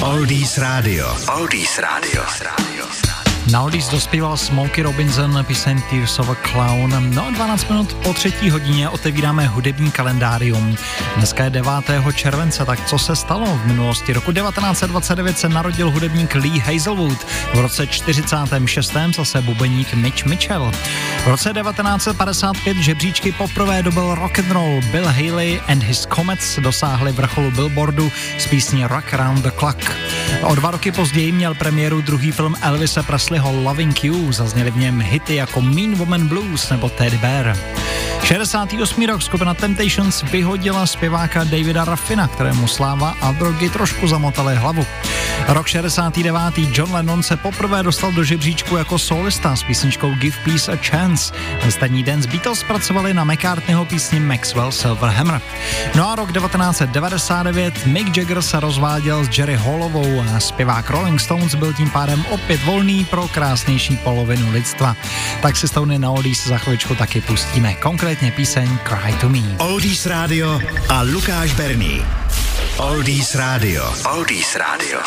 Oldies Radio. Oldies Radio. Na Oldies dospíval Smokey Robinson, píseň Tears of a Clown. No a 12 minut po třetí hodině otevíráme hudební kalendárium. Dneska je 9. července, tak co se stalo v minulosti? Roku 1929 se narodil hudebník Lee Hazelwood. V roce 46. zase bubeník Mitch Mitchell. V roce 1955 žebříčky poprvé dobil rock and roll. Bill Haley and his Comets dosáhli vrcholu Billboardu s písní Rock Around the Clock. O dva roky později měl premiéru druhý film Elvisa Presleyho Loving You. Zazněly v něm hity jako Mean Woman Blues nebo Teddy Bear. 68. rok skupina Temptations vyhodila zpěváka Davida Raffina, kterému sláva a drogy trošku zamotaly hlavu. Rok 69. John Lennon se poprvé dostal do žebříčku jako solista s písničkou Give Peace a Chance. Stejný den z Beatles pracovali na McCartneyho písni Maxwell Silver Hammer. No a rok 1999 Mick Jagger se rozváděl s Jerry Hallovou a zpěvák Rolling Stones byl tím pádem opět volný pro krásnější polovinu lidstva. Tak si Stony na Oldies za chviličku taky pustíme. Konkrétně píseň Cry to Me. Oldies Radio a Lukáš Berný. Oldies Radio. Oldies Radio.